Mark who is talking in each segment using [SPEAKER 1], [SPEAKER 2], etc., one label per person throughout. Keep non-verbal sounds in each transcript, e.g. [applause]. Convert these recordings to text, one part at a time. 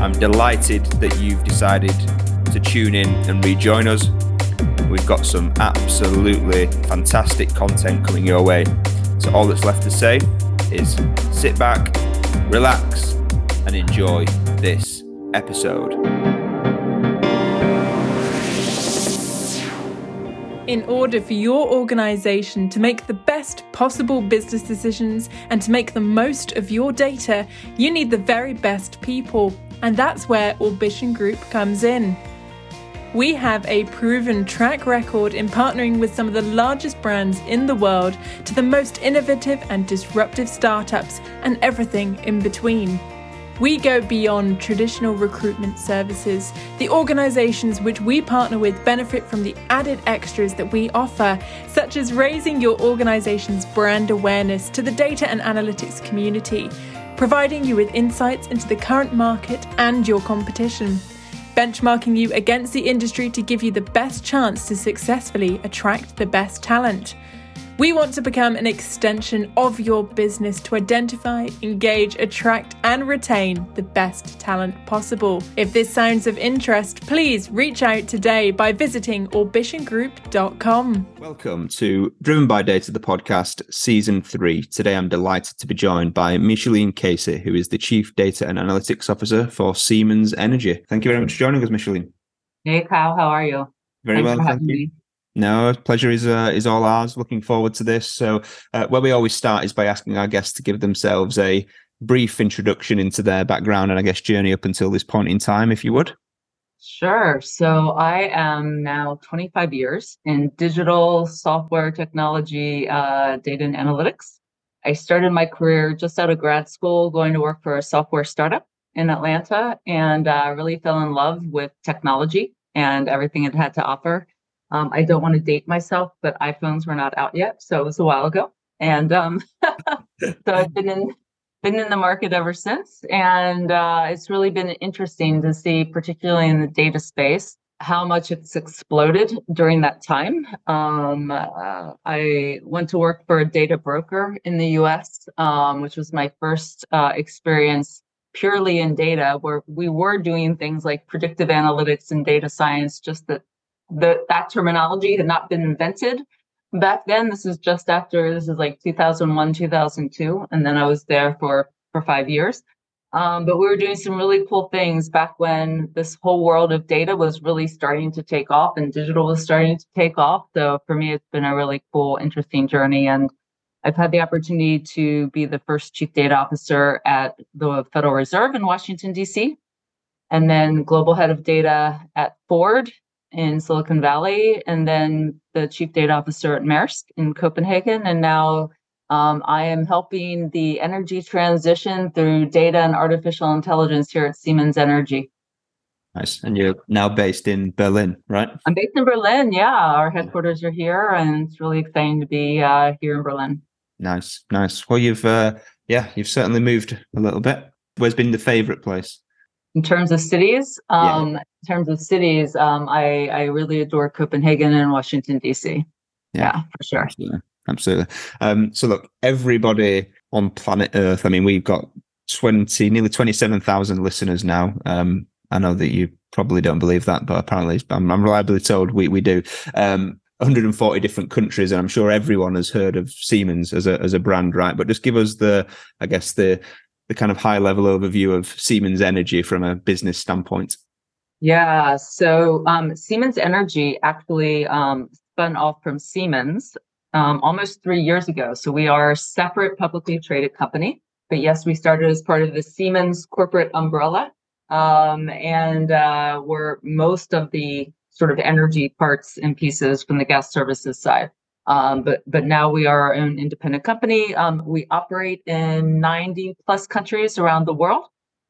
[SPEAKER 1] I'm delighted that you've decided to tune in and rejoin us. We've got some absolutely fantastic content coming your way. So, all that's left to say is sit back, relax, and enjoy this episode.
[SPEAKER 2] In order for your organization to make the best possible business decisions and to make the most of your data, you need the very best people. And that's where Orbition Group comes in. We have a proven track record in partnering with some of the largest brands in the world to the most innovative and disruptive startups and everything in between. We go beyond traditional recruitment services. The organizations which we partner with benefit from the added extras that we offer, such as raising your organization's brand awareness to the data and analytics community, providing you with insights into the current market and your competition, benchmarking you against the industry to give you the best chance to successfully attract the best talent we want to become an extension of your business to identify, engage, attract, and retain the best talent possible. If this sounds of interest, please reach out today by visiting orbitiongroup.com.
[SPEAKER 1] Welcome to Driven by Data, the podcast, season three. Today I'm delighted to be joined by Micheline Casey, who is the Chief Data and Analytics Officer for Siemens Energy. Thank you very much for joining us, Micheline.
[SPEAKER 3] Hey, Kyle, how are you?
[SPEAKER 1] Very Thanks well, thank you. Me. No, pleasure is uh, is all ours. Looking forward to this. So, uh, where we always start is by asking our guests to give themselves a brief introduction into their background and I guess journey up until this point in time, if you would.
[SPEAKER 3] Sure. So I am now 25 years in digital software technology, uh, data and analytics. I started my career just out of grad school, going to work for a software startup in Atlanta, and uh, really fell in love with technology and everything it had to offer. Um, I don't want to date myself, but iPhones were not out yet, so it was a while ago. And um, [laughs] so I've been in been in the market ever since, and uh, it's really been interesting to see, particularly in the data space, how much it's exploded during that time. Um, uh, I went to work for a data broker in the U.S., um, which was my first uh, experience purely in data, where we were doing things like predictive analytics and data science, just that the, that terminology had not been invented back then. This is just after, this is like 2001, 2002. And then I was there for, for five years. Um, but we were doing some really cool things back when this whole world of data was really starting to take off and digital was starting to take off. So for me, it's been a really cool, interesting journey. And I've had the opportunity to be the first chief data officer at the Federal Reserve in Washington, D.C., and then global head of data at Ford in Silicon Valley, and then the chief data officer at Maersk in Copenhagen. And now um, I am helping the energy transition through data and artificial intelligence here at Siemens Energy.
[SPEAKER 1] Nice. And you're now based in Berlin, right?
[SPEAKER 3] I'm based in Berlin. Yeah. Our headquarters are here, and it's really exciting to be uh, here in Berlin.
[SPEAKER 1] Nice. Nice. Well, you've, uh, yeah, you've certainly moved a little bit. Where's been the favorite place?
[SPEAKER 3] In terms of cities um, yeah. in terms of cities um, i i really adore copenhagen and washington dc yeah, yeah for sure.
[SPEAKER 1] Absolutely, absolutely. Um, so look everybody on planet earth i mean we've got 20 nearly 27000 listeners now. Um, i know that you probably don't believe that but apparently i'm, I'm reliably told we, we do. Um, 140 different countries and i'm sure everyone has heard of siemens as a as a brand right? But just give us the i guess the the kind of high level overview of Siemens Energy from a business standpoint?
[SPEAKER 3] Yeah, so um, Siemens Energy actually um, spun off from Siemens um, almost three years ago. So we are a separate publicly traded company. But yes, we started as part of the Siemens corporate umbrella. Um, and uh, we're most of the sort of energy parts and pieces from the gas services side. Um, but but now we are an independent company. Um, we operate in 90 plus countries around the world.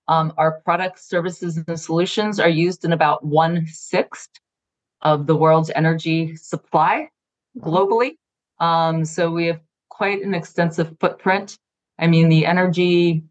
[SPEAKER 3] Um, our products, services, and solutions are used in about one sixth of the world's energy supply globally. Um, so we have quite an extensive footprint. I mean, the energy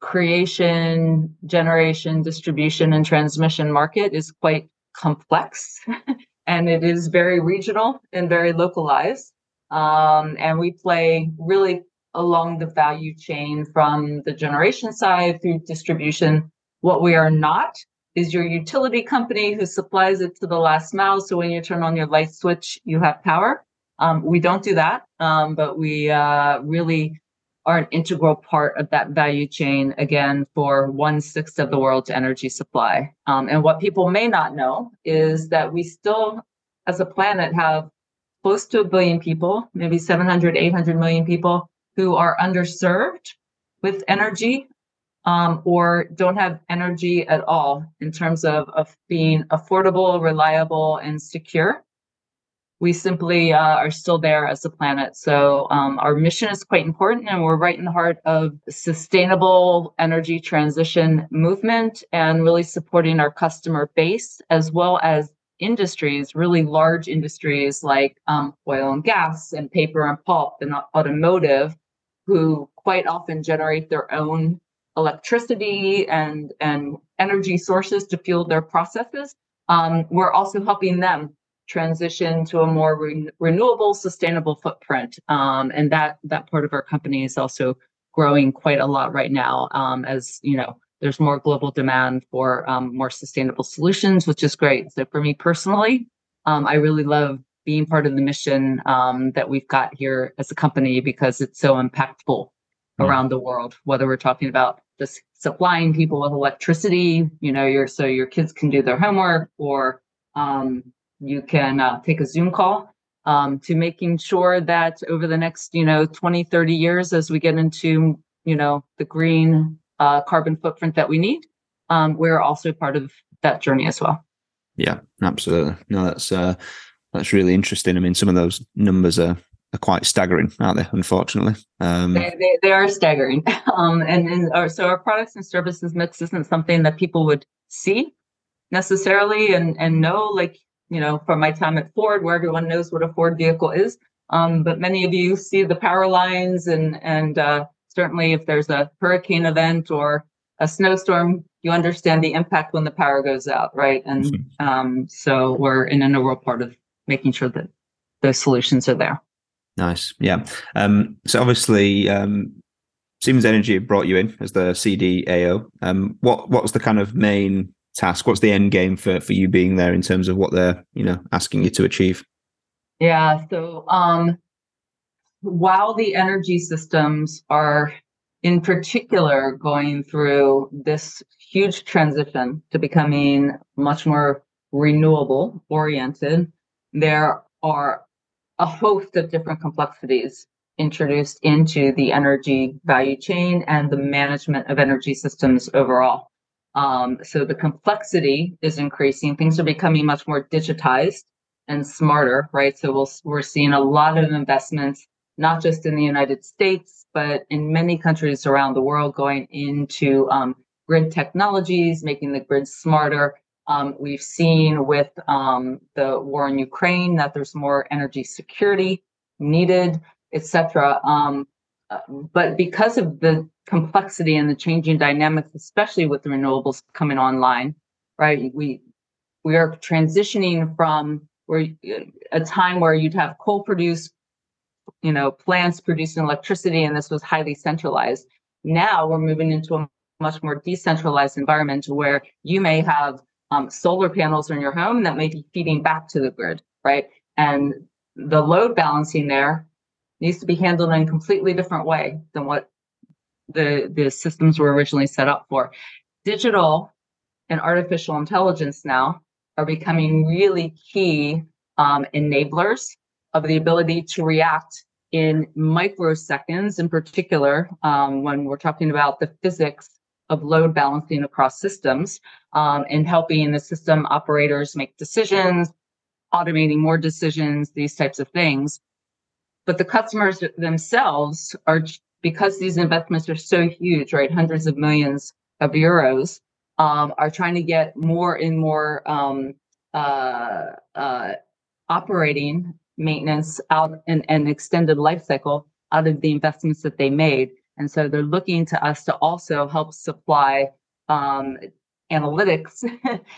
[SPEAKER 3] creation, generation, distribution, and transmission market is quite complex [laughs] and it is very regional and very localized. Um, and we play really along the value chain from the generation side through distribution. What we are not is your utility company who supplies it to the last mile. So when you turn on your light switch, you have power. Um, we don't do that, um, but we uh, really are an integral part of that value chain again for one sixth of the world's energy supply. Um, and what people may not know is that we still, as a planet, have close to a billion people, maybe 700, 800 million people who are underserved with energy um, or don't have energy at all in terms of, of being affordable, reliable, and secure. We simply uh, are still there as a planet. So um, our mission is quite important, and we're right in the heart of sustainable energy transition movement and really supporting our customer base as well as industries, really large industries like um, oil and gas and paper and pulp and automotive, who quite often generate their own electricity and, and energy sources to fuel their processes. Um, we're also helping them transition to a more re- renewable, sustainable footprint. Um, and that that part of our company is also growing quite a lot right now. Um, as you know, there's more global demand for um, more sustainable solutions, which is great. So for me personally, um, I really love being part of the mission um, that we've got here as a company because it's so impactful mm. around the world. Whether we're talking about just supplying people with electricity, you know, your so your kids can do their homework, or um, you can uh, take a Zoom call. Um, to making sure that over the next, you know, 20, 30 years, as we get into, you know, the green uh, carbon footprint that we need, um, we're also part of that journey as well.
[SPEAKER 1] Yeah, absolutely. No, that's uh, that's really interesting. I mean, some of those numbers are, are quite staggering, aren't they? Unfortunately,
[SPEAKER 3] um, they, they, they, are staggering. [laughs] Um, and, and our, so our products and services mix isn't something that people would see necessarily and and know. Like you know, from my time at Ford, where everyone knows what a Ford vehicle is. Um, but many of you see the power lines and and uh, certainly if there's a hurricane event or a snowstorm, you understand the impact when the power goes out, right? And mm-hmm. um, so we're in an integral part of making sure that those solutions are there.
[SPEAKER 1] Nice. Yeah. Um, so obviously, um, Siemens Energy brought you in as the CDAO. Um, what what was the kind of main task? What's the end game for for you being there in terms of what they're you know asking you to achieve?
[SPEAKER 3] Yeah. So um, while the energy systems are in particular going through this huge transition to becoming much more renewable oriented there are a host of different complexities introduced into the energy value chain and the management of energy systems overall. Um, so the complexity is increasing. Things are becoming much more digitized and smarter, right? So we'll, we're seeing a lot of investments, not just in the United States, but in many countries around the world going into um, grid technologies, making the grid smarter, um, we've seen with um, the war in Ukraine that there's more energy security needed, etc. Um, uh, but because of the complexity and the changing dynamics, especially with the renewables coming online, right? We we are transitioning from where a time where you'd have coal produced, you know, plants producing electricity, and this was highly centralized. Now we're moving into a much more decentralized environment where you may have um, solar panels in your home that may be feeding back to the grid, right? And the load balancing there needs to be handled in a completely different way than what the, the systems were originally set up for. Digital and artificial intelligence now are becoming really key um, enablers of the ability to react in microseconds, in particular, um, when we're talking about the physics of load balancing across systems um, and helping the system operators make decisions, automating more decisions, these types of things. But the customers themselves are, because these investments are so huge, right? Hundreds of millions of euros um, are trying to get more and more um, uh, uh, operating maintenance out and, and extended life cycle out of the investments that they made. And so they're looking to us to also help supply um, analytics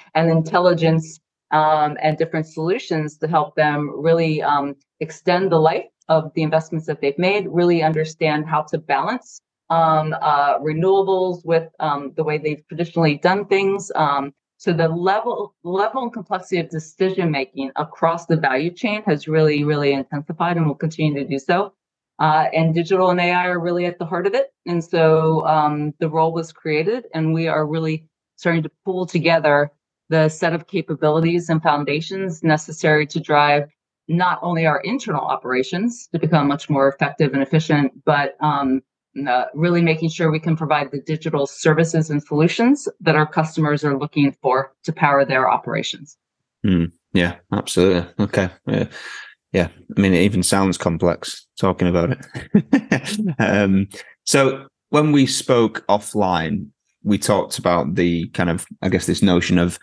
[SPEAKER 3] [laughs] and intelligence um, and different solutions to help them really um, extend the life of the investments that they've made, really understand how to balance um, uh, renewables with um, the way they've traditionally done things. Um, so the level level and complexity of decision making across the value chain has really, really intensified and will continue to do so. Uh, and digital and AI are really at the heart of it. And so um, the role was created, and we are really starting to pull together the set of capabilities and foundations necessary to drive not only our internal operations to become much more effective and efficient, but um, uh, really making sure we can provide the digital services and solutions that our customers are looking for to power their operations.
[SPEAKER 1] Mm, yeah, absolutely. Okay. Yeah. yeah. I mean, it even sounds complex talking about it. [laughs] um, so when we spoke offline, we talked about the kind of, I guess, this notion of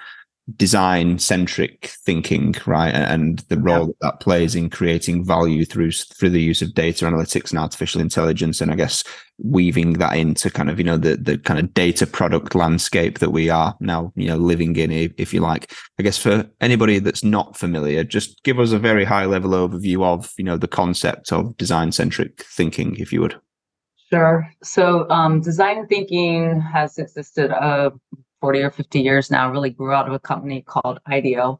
[SPEAKER 1] design centric thinking, right? And the role yeah. that that plays in creating value through through the use of data analytics and artificial intelligence, and I guess weaving that into kind of you know the the kind of data product landscape that we are now you know living in, if you like. I guess for anybody that's not familiar, just give us a very high level overview of you know the concept of design centric thinking, if you would.
[SPEAKER 3] Sure. So um, design thinking has existed uh, 40 or 50 years now, really grew out of a company called IDEO,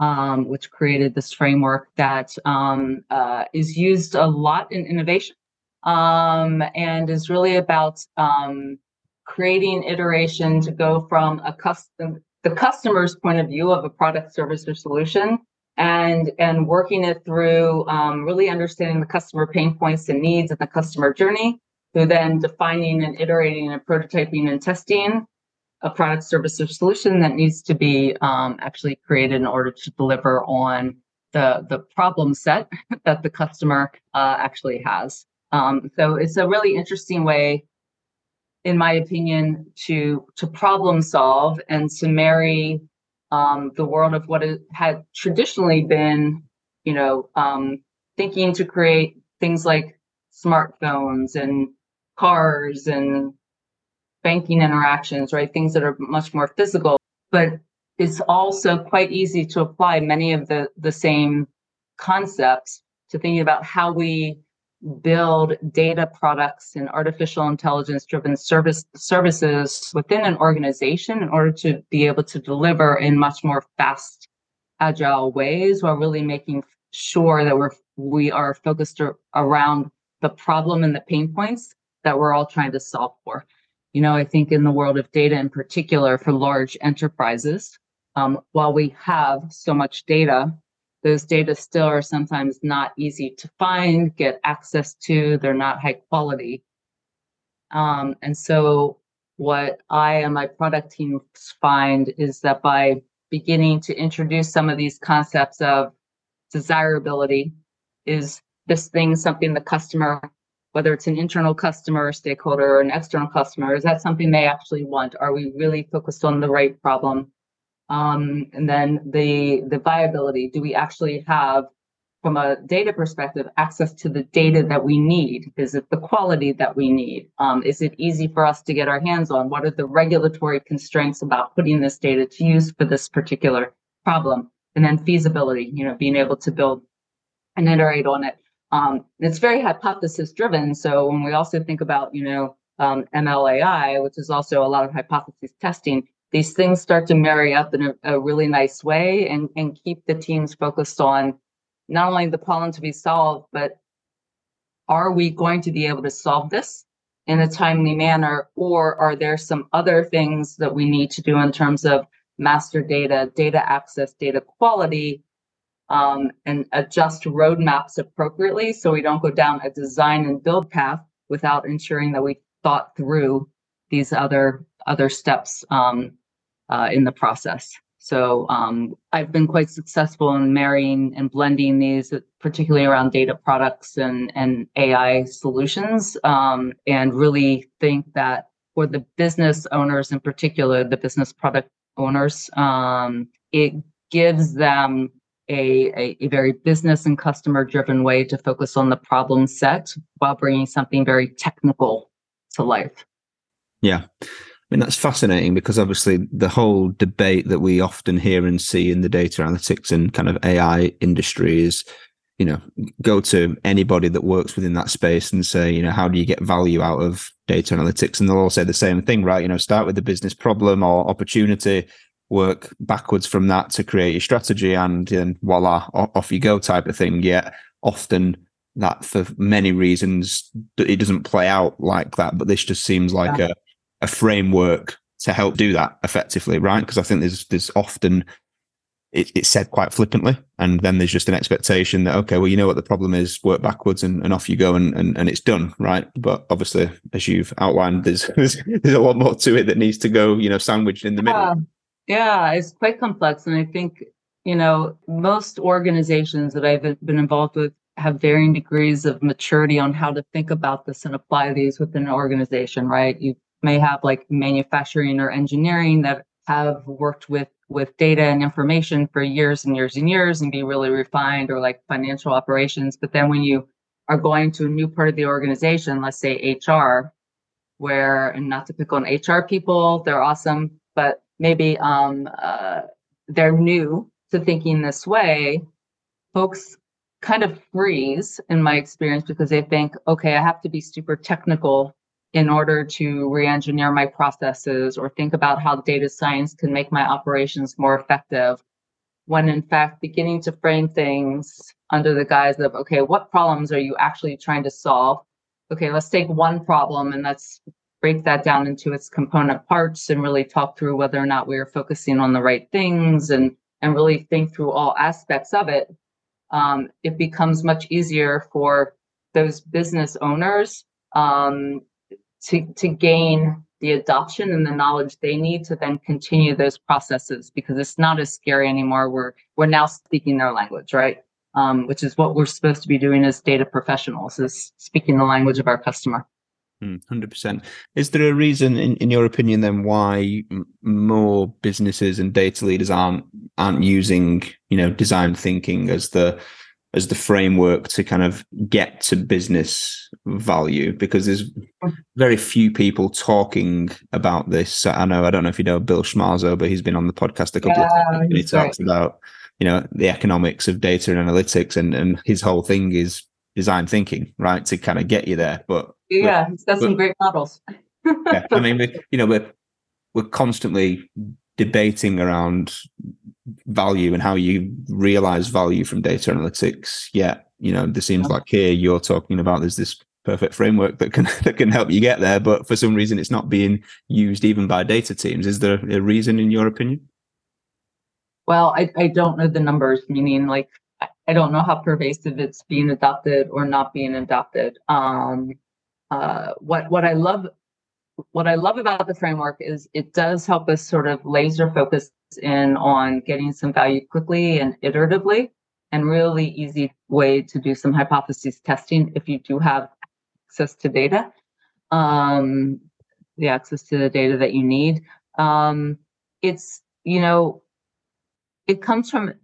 [SPEAKER 3] um, which created this framework that um, uh, is used a lot in innovation um, and is really about um, creating iteration to go from a custom the customer's point of view of a product, service, or solution and and working it through um, really understanding the customer pain points and needs and the customer journey through then defining and iterating and prototyping and testing a product, service, or solution that needs to be um, actually created in order to deliver on the the problem set [laughs] that the customer uh, actually has. Um, so it's a really interesting way, in my opinion, to to problem solve and to marry um, the world of what it had traditionally been, you know, um, thinking to create things like smartphones and cars and banking interactions, right? Things that are much more physical, but it's also quite easy to apply many of the, the same concepts to thinking about how we build data products and artificial intelligence driven service services within an organization in order to be able to deliver in much more fast agile ways while really making sure that we're we are focused around the problem and the pain points that we're all trying to solve for you know, I think in the world of data in particular for large enterprises, um, while we have so much data, those data still are sometimes not easy to find, get access to, they're not high quality. Um, and so, what I and my product teams find is that by beginning to introduce some of these concepts of desirability, is this thing something the customer whether it's an internal customer stakeholder or an external customer is that something they actually want? Are we really focused on the right problem? Um, and then the the viability do we actually have from a data perspective access to the data that we need? Is it the quality that we need? Um, is it easy for us to get our hands on? What are the regulatory constraints about putting this data to use for this particular problem? And then feasibility you know being able to build and iterate on it um, it's very hypothesis driven. So when we also think about, you know, um, MLAI, which is also a lot of hypothesis testing, these things start to marry up in a, a, really nice way and, and keep the teams focused on not only the problem to be solved, but are we going to be able to solve this in a timely manner? Or are there some other things that we need to do in terms of master data, data access, data quality um, and adjust roadmaps appropriately so we don't go down a design and build path without ensuring that we thought through these other other steps um, uh, in the process. So um, I've been quite successful in marrying and blending these, particularly around data products and, and AI solutions, um, and really think that for the business owners in particular, the business product owners, um, it gives them a, a, a, very business and customer driven way to focus on the problem set while bringing something very technical to life.
[SPEAKER 1] Yeah. I mean, that's fascinating because obviously the whole debate that we often hear and see in the data analytics and kind of AI industry is, you know, go to anybody that works within that space and say, you know, how do you get value out of data analytics? And they'll all say the same thing, right? You know, start with the business problem or opportunity, work backwards from that to create your strategy and, and voila off you go type of thing. Yet often that for many reasons it doesn't play out like that but this just seems like yeah. a, a framework to help do that effectively right? Because i think there's there's often it, it's said quite flippantly and then there's just an expectation that okay well you know what the problem is work backwards and, and off you go and, and and it's done right? But obviously as you've outlined there's, [laughs] there's there's a lot more to it that needs to go you know sandwiched in the middle
[SPEAKER 3] yeah, it's quite complex. And I think, you know, most organizations that I've been involved with have varying degrees of maturity on how to think about this and apply these within an organization, right? You may have like manufacturing or engineering that have worked with with data and information for years and years and years and be really refined or like financial operations but then when you are going to a new part of the organization let's say hr where and not to pick on hr people they're awesome but maybe um, uh, they're new to thinking this way, folks kind of freeze in my experience because they think, okay, I have to be super technical in order to re-engineer my processes or think about how data science can make my operations more effective. When in fact beginning to frame things under the guise of okay what problems are you actually trying to solve? Okay let's take one problem and let's break that down into its component parts and really talk through whether or not we are focusing on the right things and and really think through all aspects of it um, it becomes much easier for those business owners um, to to gain the adoption and the knowledge they need to then continue those processes because it's not as scary anymore we're we're now speaking their language right? Um, which is what we're supposed to be doing as data professionals is speaking the language of our customer
[SPEAKER 1] Mm, hundred percent. Is there a reason, in, in your opinion, then why more businesses and data leaders aren't aren't using you know design thinking as the as the framework to kind of get to business value? Because there's very few people talking about this. I know I don't know if you know Bill Schmarzo, but he's been on the podcast a couple yeah, of times. And he talks right. about you know the economics of data and analytics, and and his whole thing is design thinking, right, to kind of get you there. But
[SPEAKER 3] yeah, he's got some great models.
[SPEAKER 1] yeah, I mean, we, you know, we're we're constantly debating around value and how you realize value from data analytics. Yeah, you know, there seems like here you're talking about there's this perfect framework that can [laughs] that can help you get there, but for some reason it's not being used even by data teams. Is there a reason, in your opinion?
[SPEAKER 3] Well, I, I don't know the numbers, meaning like I don't know how pervasive it's being adopted or not being adopted. Um, uh, what what I love what I love about the framework is it does help us sort of laser focus in on getting some value quickly and iteratively, and really easy way to do some hypothesis testing if you do have access to data, um, the access to the data that you need. Um, it's you know, it comes from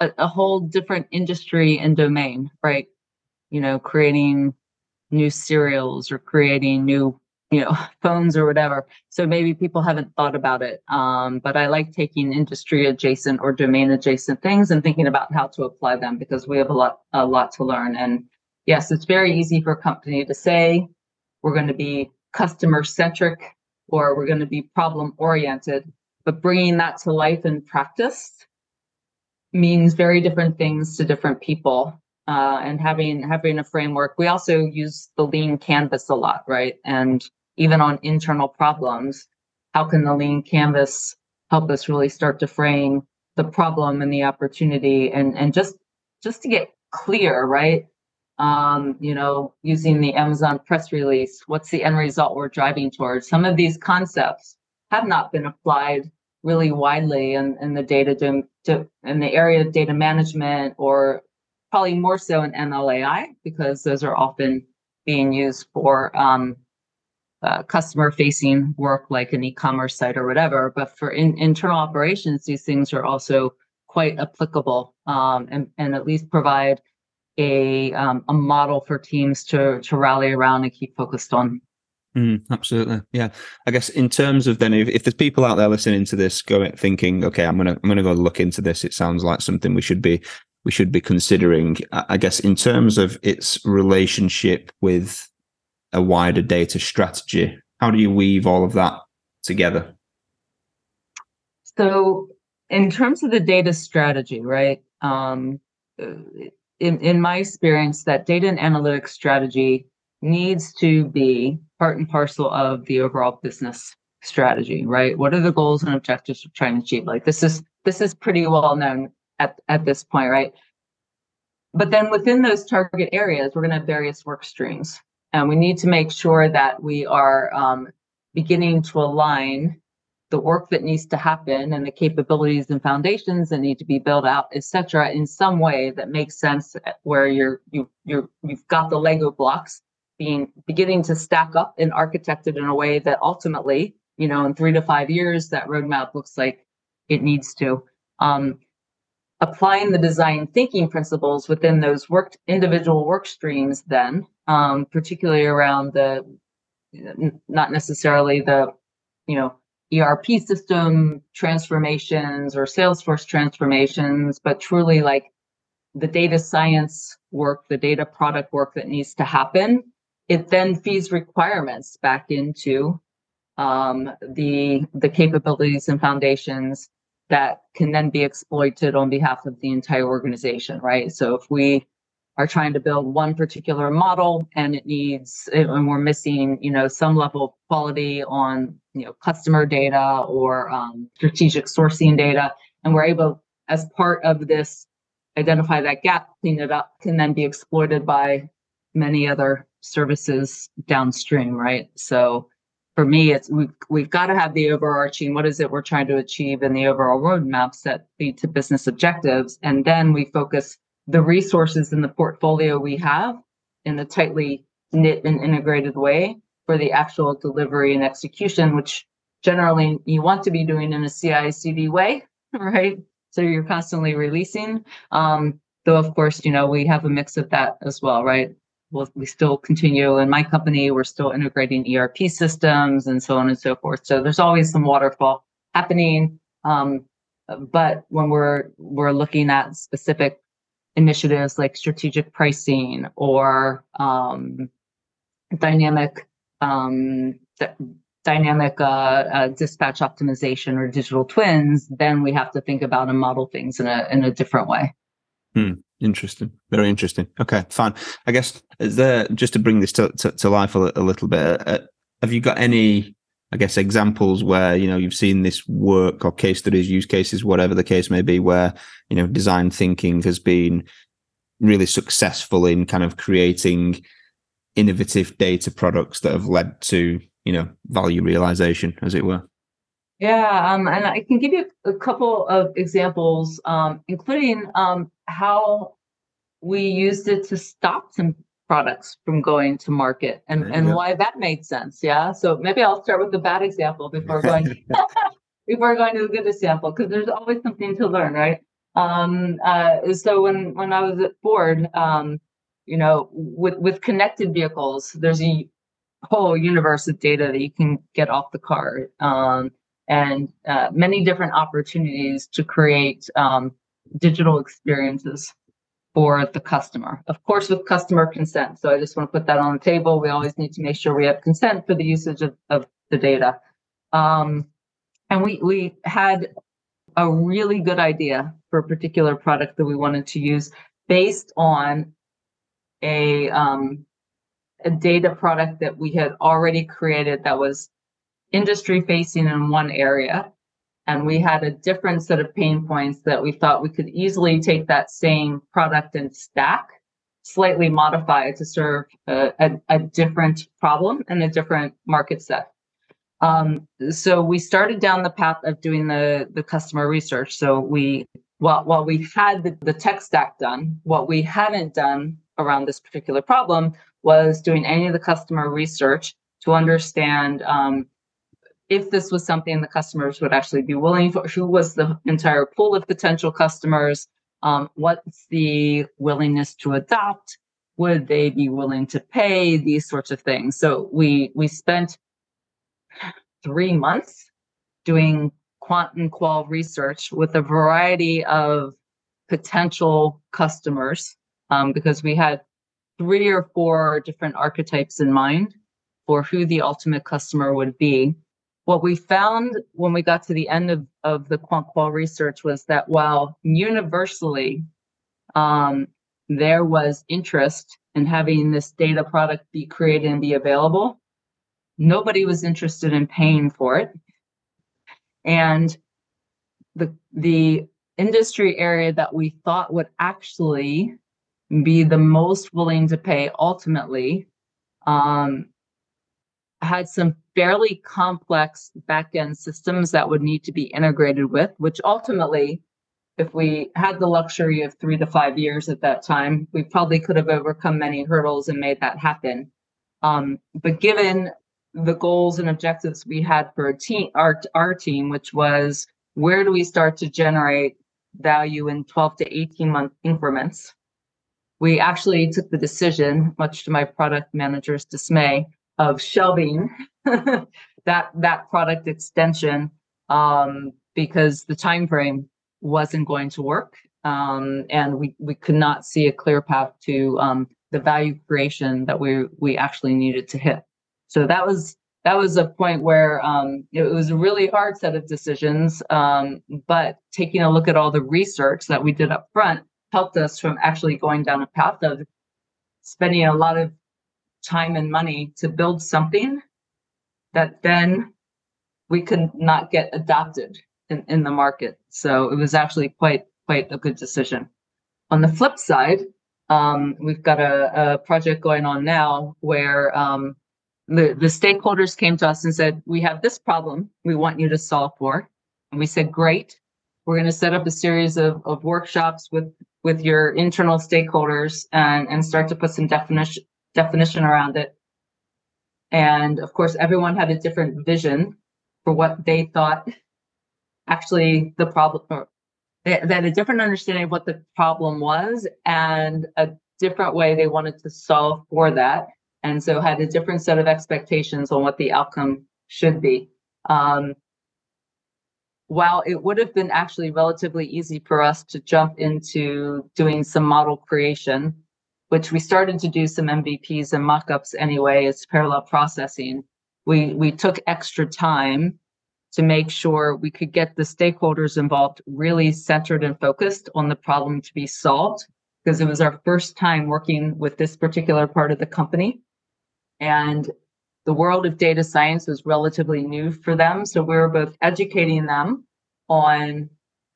[SPEAKER 3] a, a whole different industry and domain, right? You know, creating new cereals or creating new you know [laughs] phones or whatever. So maybe people haven't thought about it. Um, but i like taking industry adjacent or domain adjacent things and thinking about how to apply them because we have a lot a lot to learn. And yes it's very easy for a company to say we're going to be customer centric or we're going to be problem oriented but bringing that to life in practice means very different things to different people. Uh, and having having a framework, we also use the lean canvas a lot, right? And even on internal problems, how can the lean canvas help us really start to frame the problem and the opportunity and and just just to get clear, right? Um, you know, using the Amazon press release, what's the end result we're driving towards? Some of these concepts have not been applied really widely in, in the data in the area of data management or probably more so in MLAI because those are often being used for um, uh, customer facing work like an e-commerce site or whatever. But for in, internal operations, these things are also quite applicable um, and, and at least provide a um, a model for teams to to rally around and keep focused on.
[SPEAKER 1] Mm, absolutely, yeah. I guess in terms of then, if, if there's people out there listening to this, going thinking, okay, I'm gonna I'm gonna go look into this. It sounds like something we should be we should be considering. I guess in terms of its relationship with a wider data strategy, how do you weave all of that together?
[SPEAKER 3] So, in terms of the data strategy, right? Um, in, in my experience, that data and analytics strategy needs to be part and parcel of the overall business strategy, right? What are the goals and objectives we're trying to achieve? Like this is this is pretty well known at, at this point, right? But then within those target areas, we're going to have various work streams. And we need to make sure that we are um, beginning to align the work that needs to happen and the capabilities and foundations that need to be built out, et cetera, in some way that makes sense where you're you you're you've got the Lego blocks being beginning to stack up and architected in a way that ultimately, you know, in three to five years, that roadmap looks like it needs to. Um, applying the design thinking principles within those work individual work streams then um, particularly around the not necessarily the you know erp system transformations or salesforce transformations but truly like the data science work the data product work that needs to happen it then feeds requirements back into um, the the capabilities and foundations that can then be exploited on behalf of the entire organization, right? So if we are trying to build one particular model and it needs and we're missing you know some level of quality on you know customer data or um, strategic sourcing data and we're able as part of this identify that gap clean it up can then be exploited by many other services downstream right so for me, it's we've we've got to have the overarching what is it we're trying to achieve in the overall roadmaps that lead to business objectives, and then we focus the resources in the portfolio we have in a tightly knit and integrated way for the actual delivery and execution, which generally you want to be doing in a CI/CD way, [laughs] right? So you're constantly releasing. Um, though of course, you know we have a mix of that as well, right? We'll, we still continue in my company we're still integrating erp systems and so on and so forth so there's always some waterfall happening um, but when we're we're looking at specific initiatives like strategic pricing or um, dynamic um, d- dynamic uh, uh, dispatch optimization or digital twins then we have to think about and model things in a in a different way
[SPEAKER 1] hmm. Interesting. Very interesting. Okay, fine. I guess is there just to bring this to, to, to life a, a, little bit. Uh, have you got any, I guess, examples where you know you've seen this work or case studies, use cases, whatever the case may be, where you know design thinking has been really successful in kind of creating innovative data products that have led to you know value realization, as it were.
[SPEAKER 3] Yeah, um, and I can give you a couple of examples, um, including um, how we used it to stop some products from going to market and, and why that made sense. Yeah. So maybe I'll start with the bad example before going [laughs] [laughs] before going to the good example, because there's always something to learn, right? Um, uh, so when when I was at Ford, um, you know, with with connected vehicles, there's a whole universe of data that you can get off the car. Um, and uh, many different opportunities to create um, digital experiences for the customer. Of course, with customer consent. So I just want to put that on the table. We always need to make sure we have consent for the usage of, of the data. Um, and we, we had a really good idea for a particular product that we wanted to use based on a, um, a data product that we had already created that was industry facing in one area and we had a different set of pain points that we thought we could easily take that same product and stack slightly modify it to serve a, a, a different problem and a different market set. Um, so we started down the path of doing the the customer research. So we while, while we had the, the tech stack done what we hadn't done around this particular problem was doing any of the customer research to understand um, if this was something the customers would actually be willing for, who was the entire pool of potential customers, um, what's the willingness to adopt, would they be willing to pay, these sorts of things. So we we spent three months doing quant and qual research with a variety of potential customers um, because we had three or four different archetypes in mind for who the ultimate customer would be. What we found when we got to the end of, of the quant qual research was that while universally um, there was interest in having this data product be created and be available, nobody was interested in paying for it. And the the industry area that we thought would actually be the most willing to pay ultimately um, had some fairly complex backend systems that would need to be integrated with, which ultimately, if we had the luxury of three to five years at that time, we probably could have overcome many hurdles and made that happen. Um, but given the goals and objectives we had for team, our, our team, which was where do we start to generate value in 12 to 18 month increments? We actually took the decision, much to my product manager's dismay, of shelving [laughs] that that product extension um, because the time frame wasn't going to work, um, and we we could not see a clear path to um, the value creation that we we actually needed to hit. So that was that was a point where um, it was a really hard set of decisions. Um, but taking a look at all the research that we did up front helped us from actually going down a path of spending a lot of time and money to build something that then we could not get adopted in, in the market. So it was actually quite quite a good decision. On the flip side, um, we've got a, a, project going on now where um, the, the stakeholders came to us and said, we have this problem we want you to solve for. And we said, great. We're going to set up a series of, of workshops with, with your internal stakeholders and, and start to put some definition, definition around it. And of course, everyone had a different vision for what they thought actually the problem, or they, had a different understanding of what the problem was and a different way they wanted to solve for that and so had a different set of expectations on what the outcome should be. Um, while it would have been actually relatively easy for us to jump into doing some model creation, which we started to do some MVPs and mockups anyway, as parallel processing, we, we took extra time to make sure we could get the stakeholders involved really centered and focused on the problem to be solved because it was our first time working with this particular part of the company and the world of data science was relatively new for them. So we were both educating them on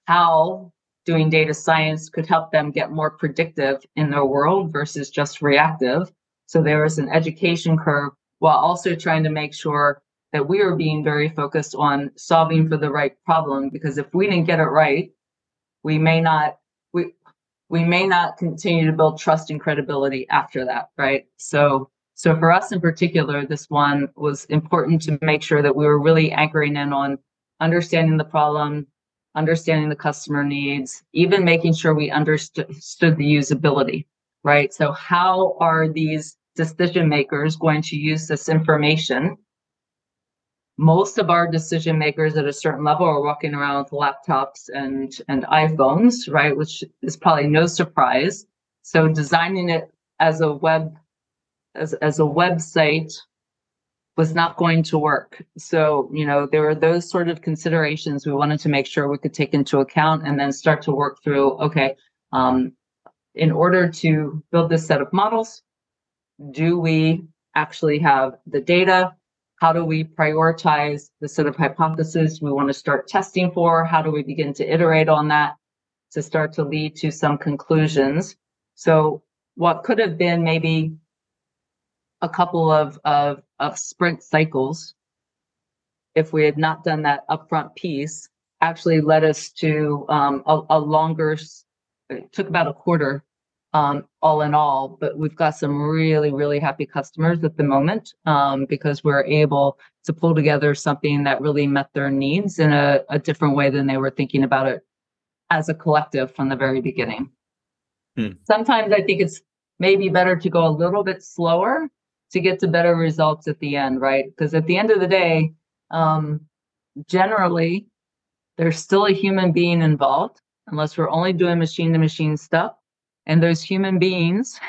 [SPEAKER 3] how doing data science could help them get more predictive in their world versus just reactive. So there was an education curve while also trying to make sure that we were being very focused on solving for the right problem because if we didn't get it right, we may not we we may not continue to build trust and credibility after that, right? So so for us in particular, this one was important to make sure that we were really anchoring in on understanding the problem, understanding the customer needs, even making sure we understood the usability, right? So how are these decision makers going to use this information? Most of our decision makers at a certain level are walking around with laptops and, and iPhones, right? Which is probably no surprise. So designing it as a web as, as a website was not going to work. So, you know, there were those sort of considerations we wanted to make sure we could take into account and then start to work through, okay, um, in order to build this set of models, do we actually have the data? How do we prioritize the set of hypotheses we want to start testing for? How do we begin to iterate on that to start to lead to some conclusions? So what could have been maybe a couple of, of, of sprint cycles, if we had not done that upfront piece, actually led us to um, a, a, longer, it took about a quarter um, all in all. But we've got some really, really happy customers at the moment um, because we're able to pull together something that really met their needs in a, a, different way than they were thinking about it as a collective from the very beginning. Hmm. Sometimes I think it's maybe better to go a little bit slower to get to better results at the end, right? Because at the end of the day, um, generally, there's still a human being involved, unless we're only doing machine to machine stuff. And those human beings,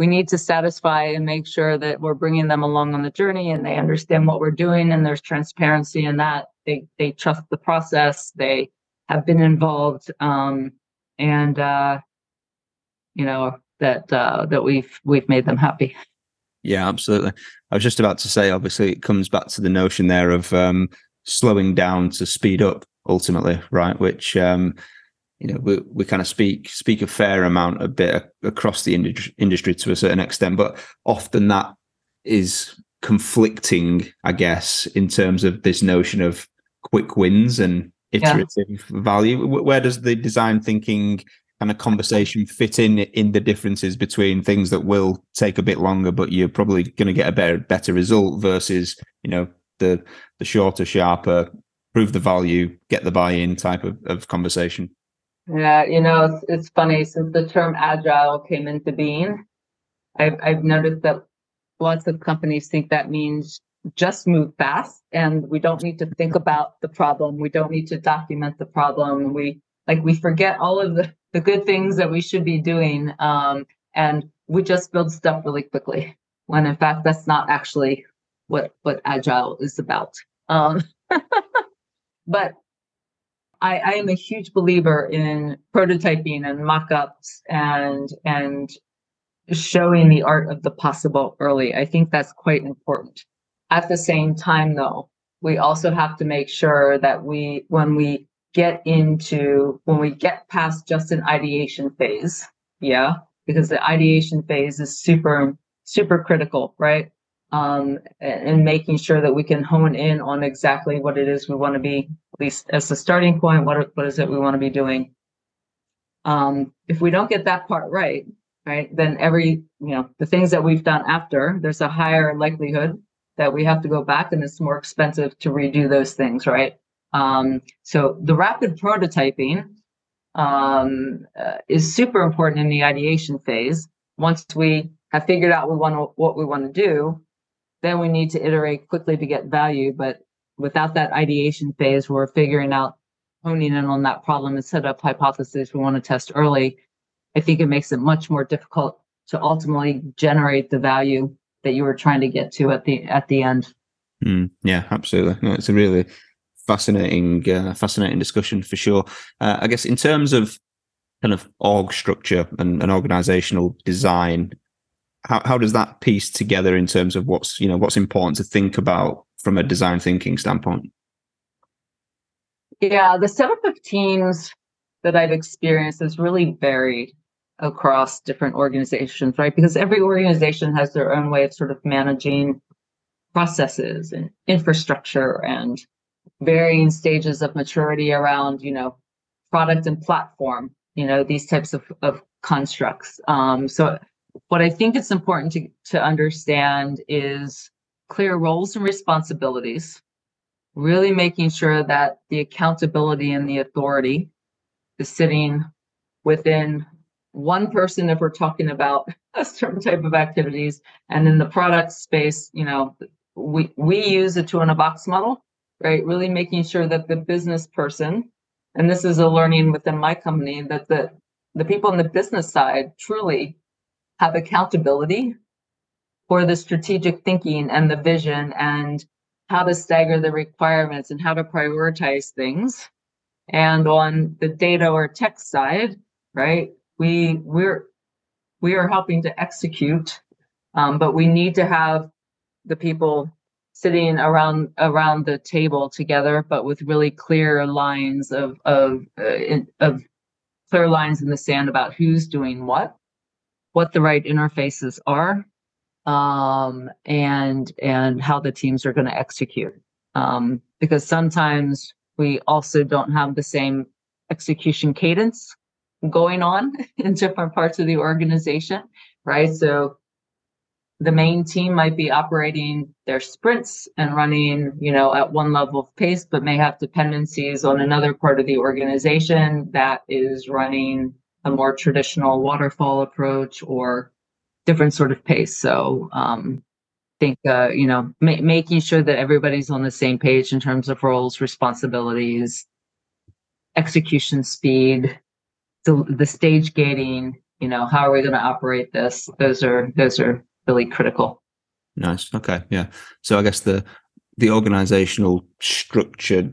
[SPEAKER 3] we need to satisfy and make sure that we're bringing them along on the journey and they understand what we're doing and there's transparency in that. They, they trust the process, they have been involved, um, and, uh, you know, that, uh, that we've, we've made them happy.
[SPEAKER 1] Yeah, absolutely. I was just about to say, obviously, it comes back to the notion there of um, slowing down to speed up ultimately, right? Which, um, you know, we, we kind of speak speak a fair amount a bit across the industry, industry to a certain extent, but often that is conflicting, I guess, in terms of this notion of quick wins and iterative yeah. value. Where does the design thinking kind of conversation fit in in the differences between things that will take a bit longer, but you're probably going to get a better better result versus you know the the shorter, sharper, prove the value, get the buy-in type of, of conversation.
[SPEAKER 3] Yeah, you know, it's, it's funny since the term agile came into being, I've I've noticed that lots of companies think that means just move fast and we don't need to think about the problem. We don't need to document the problem. We like we forget all of the the good things that we should be doing um, and we just build stuff really quickly. When in fact that's not actually what what agile is about um, [laughs] but I, I am a huge believer in prototyping and mock-ups and and showing the art of the possible early. I think that's quite important. At the same time though we also have to make sure that we when we get into when we get past just an ideation phase yeah because the ideation phase is super super critical right? Um and making sure that we can hone in on exactly what it is we want to be at least as the starting point what, what is it we want to be doing. Um if we don't get that part right right then every you know the things that we've done after there's a higher likelihood that we have to go back and it's more expensive to redo those things right um, so the rapid prototyping um, uh, is super important in the ideation phase. Once we have figured out we want what we want to do, then we need to iterate quickly to get value. But without that ideation phase, we're figuring out honing in on that problem and set up hypotheses we want to test early. I think it makes it much more difficult to ultimately generate the value that you were trying to get to at the at the end.
[SPEAKER 1] Mm, yeah, absolutely. No, it's a really fascinating, uh, fascinating discussion for sure. Uh, I guess in terms of kind of org structure and, and organizational design, how, how does that piece together in terms of what's you know what's important to think about from a design thinking standpoint?
[SPEAKER 3] Yeah, the setup of teams that I've experienced is really varied across different organizations, right? Because every organization has their own way of sort of managing processes and infrastructure and varying stages of maturity around, you know, product and platform, you know, these types of, of constructs. Um, so what I think it's important to, to understand is clear roles and responsibilities, really making sure that the accountability and the authority is sitting within one person if we're talking about [laughs] a certain type of activities and in the product space you know we we use a two in a box model right? Really making sure that the business person, and this is a learning within my company, that the, the people on the business side truly have accountability for the strategic thinking and the vision and how to stagger the requirements and how to prioritize things. And on the data or tech side, right, we we're we are helping to execute, um, but we need to have the people sitting around around the table together, but with really clear lines of of uh, of clear lines in the sand about who's doing what, what the right interfaces are, um, and and how the teams are going to execute. Um, because sometimes we also don't have the same execution cadence going on [laughs] in different parts of the organization, right? So the main team might be operating their sprints and running, you know, at one level of pace, but may have dependencies on another part of the organization that is running a more traditional waterfall approach or different sort of pace. So, um, think uh, you know, ma- making sure that everybody's on the same page in terms of roles, responsibilities, execution speed, the the stage gating. You know, how are we going to operate this? Those are those are really critical.
[SPEAKER 1] Nice. Okay. Yeah. So I guess the the organizational structure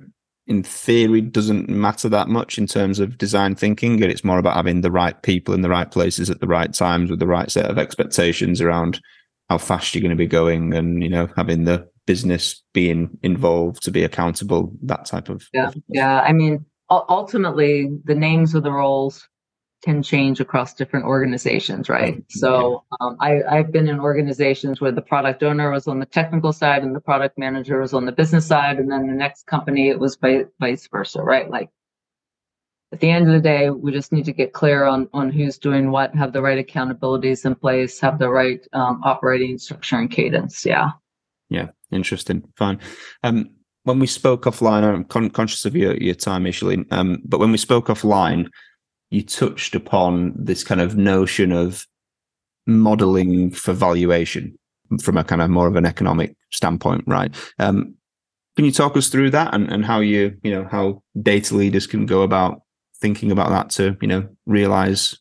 [SPEAKER 1] in theory doesn't matter that much in terms of design thinking and it's more about having the right people in the right places at the right times with the right set of expectations around how fast you're going to be going and you know having the business being involved to be accountable that type of
[SPEAKER 3] yeah yeah i mean ultimately the names of the roles can change across different organizations, right? So um, I, I've been in organizations where the product owner was on the technical side and the product manager was on the business side, and then the next company it was by, vice versa, right? Like at the end of the day, we just need to get clear on on who's doing what, have the right accountabilities in place, have the right um, operating structure and cadence. Yeah.
[SPEAKER 1] Yeah, interesting. Fine. Um, when we spoke offline, I'm con- conscious of your your time, Micheline. Um, but when we spoke offline you touched upon this kind of notion of modeling for valuation from a kind of more of an economic standpoint, right? Um, can you talk us through that and, and how you, you know, how data leaders can go about thinking about that to, you know, realize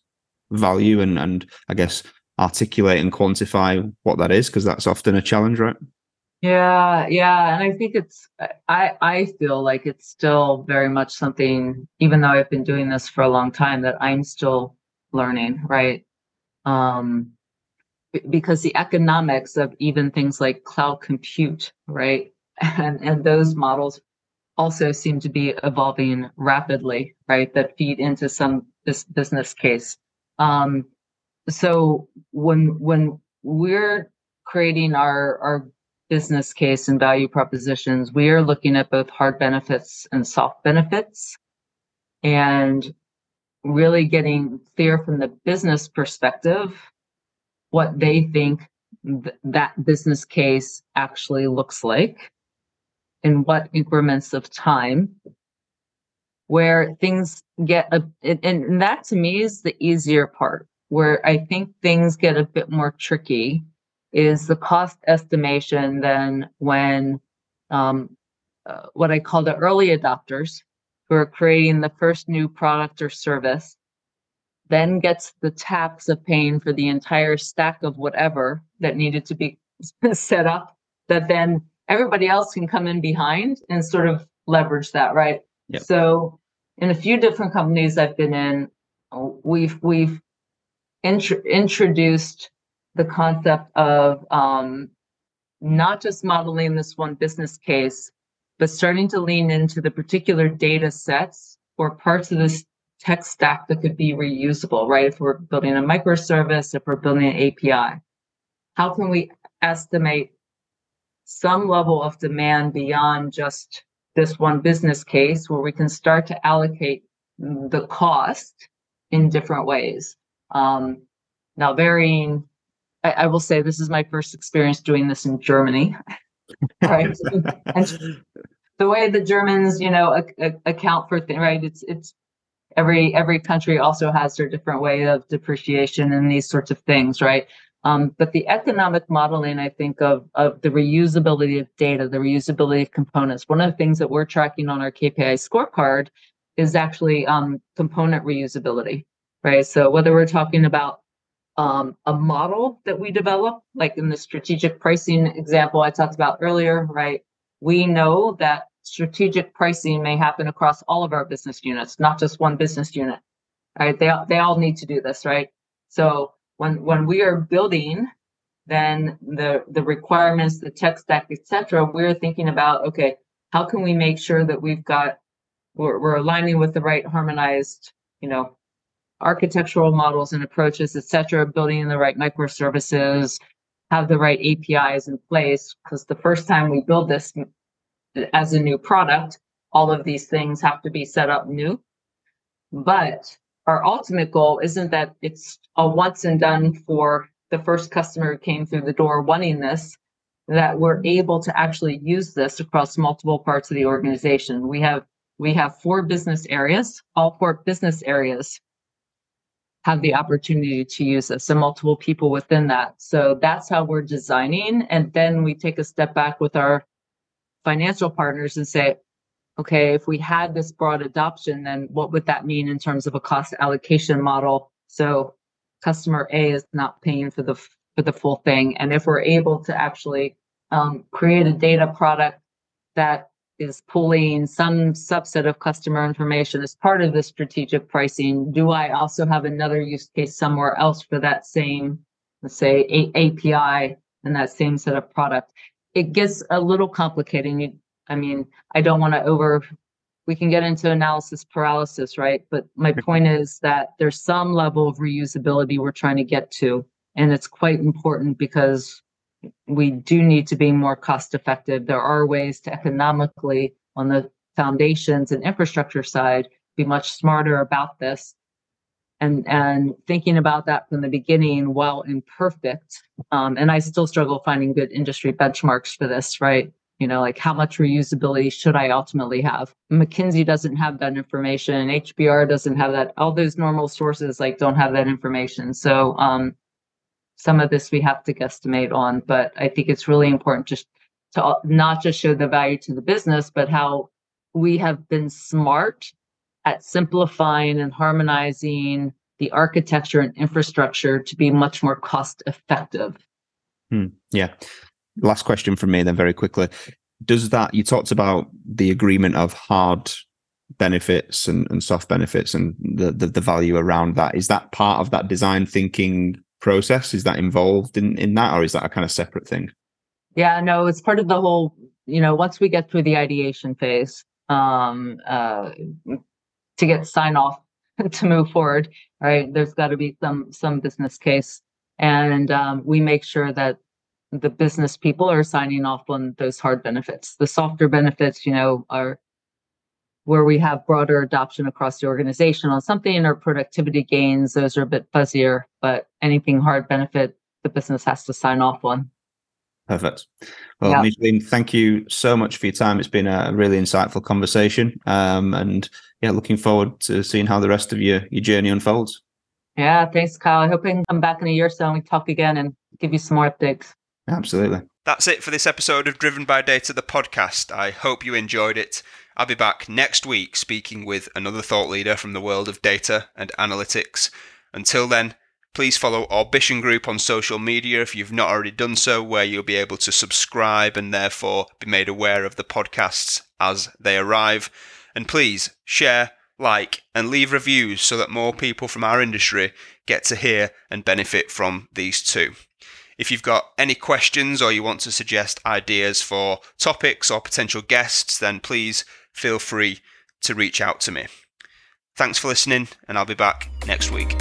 [SPEAKER 1] value and, and I guess articulate and quantify what that is? Because that's often a challenge, right?
[SPEAKER 3] Yeah, yeah, and I think it's I I feel like it's still very much something even though I've been doing this for a long time that I'm still learning, right? Um because the economics of even things like cloud compute, right? [laughs] And and those models also seem to be evolving rapidly, right? That feed into some this business case. Um so when when we're creating our our business case and value propositions, we are looking at both hard benefits and soft benefits. And really getting clear from the business perspective what they think th- that business case actually looks like in what increments of time where things get a and that to me is the easier part where i think things get a bit more tricky is the cost estimation then when um, uh, what I call the early adopters who are creating the first new product or service then gets the tax of paying for the entire stack of whatever that needed to be [laughs] set up that then everybody else can come in behind and sort of leverage that right yep. so in a few different companies i've been in we've we've int- introduced the concept of um, not just modeling this one business case, but starting to lean into the particular data sets or parts of this tech stack that could be reusable, right? If we're building a microservice, if we're building an API, how can we estimate some level of demand beyond just this one business case where we can start to allocate the cost in different ways? Um, now, varying I, I will say this is my first experience doing this in Germany. [laughs] right. and the way the Germans, you know, a, a, account for things, right? It's it's every every country also has their different way of depreciation and these sorts of things, right? Um, but the economic modeling, I think, of of the reusability of data, the reusability of components. One of the things that we're tracking on our KPI scorecard is actually um, component reusability, right? So whether we're talking about um, a model that we develop, like in the strategic pricing example I talked about earlier, right? We know that strategic pricing may happen across all of our business units, not just one business unit. Right? They they all need to do this, right? So when when we are building, then the the requirements, the tech stack, etc., we're thinking about okay, how can we make sure that we've got we're, we're aligning with the right harmonized, you know, architectural models and approaches, et cetera, building in the right microservices, have the right APIs in place. Because the first time we build this as a new product, all of these things have to be set up new. But our ultimate goal isn't that it's a once and done for the first customer who came through the door wanting this, that we're able to actually use this across multiple parts of the organization. We have we have four business areas. All four business areas have the opportunity to use this and multiple people within that. So that's how we're designing. And then we take a step back with our financial partners and say, okay, if we had this broad adoption, then what would that mean in terms of a cost allocation model? So customer A is not paying for the for the full thing. And if we're able to actually um, create a data product that is pulling some subset of customer information as part of the strategic pricing, do I also have another use case somewhere else for that same, let's say, a- API and that same set of product? It gets a little complicated. I mean, I don't want to over, we can get into analysis paralysis, right? But my point is that there's some level of reusability we're trying to get to. And it's quite important because we do need to be more cost effective. There are ways to economically, on the foundations and infrastructure side, be much smarter about this. And, and thinking about that from the beginning, while imperfect, um, and I still struggle finding good industry benchmarks for this, right? you know like how much reusability should i ultimately have mckinsey doesn't have that information hbr doesn't have that all those normal sources like don't have that information so um some of this we have to guesstimate on but i think it's really important just to not just show the value to the business but how we have been smart at simplifying and harmonizing the architecture and infrastructure to be much more cost effective.
[SPEAKER 1] Hmm. yeah. Last question from me then very quickly. Does that you talked about the agreement of hard benefits and, and soft benefits and the, the, the value around that. Is that part of that design thinking process? Is that involved in in that or is that a kind of separate thing?
[SPEAKER 3] Yeah no it's part of the whole you know once we get through the ideation phase um uh to get sign off [laughs] to move forward right there's got to be some some business case. And um, we make sure that the business people are signing off on those hard benefits. The softer benefits, you know, are where we have broader adoption across the organization on something or productivity gains. Those are a bit fuzzier, but anything hard benefit, the business has to sign off on.
[SPEAKER 1] Perfect. Well, yeah. Micheline, thank you so much for your time. It's been a really insightful conversation. Um, and yeah, looking forward to seeing how the rest of your, your journey unfolds.
[SPEAKER 3] Yeah, thanks, Kyle. I hope I can come back in a year or so and we talk again and give you some more updates.
[SPEAKER 1] Absolutely.
[SPEAKER 4] That's it for this episode of Driven by Data, the podcast. I hope you enjoyed it. I'll be back next week speaking with another thought leader from the world of data and analytics. Until then, please follow Orbition Group on social media if you've not already done so, where you'll be able to subscribe and therefore be made aware of the podcasts as they arrive. And please share, like, and leave reviews so that more people from our industry get to hear and benefit from these too. If you've got any questions or you want to suggest ideas for topics or potential guests, then please feel free to reach out to me. Thanks for listening, and I'll be back next week.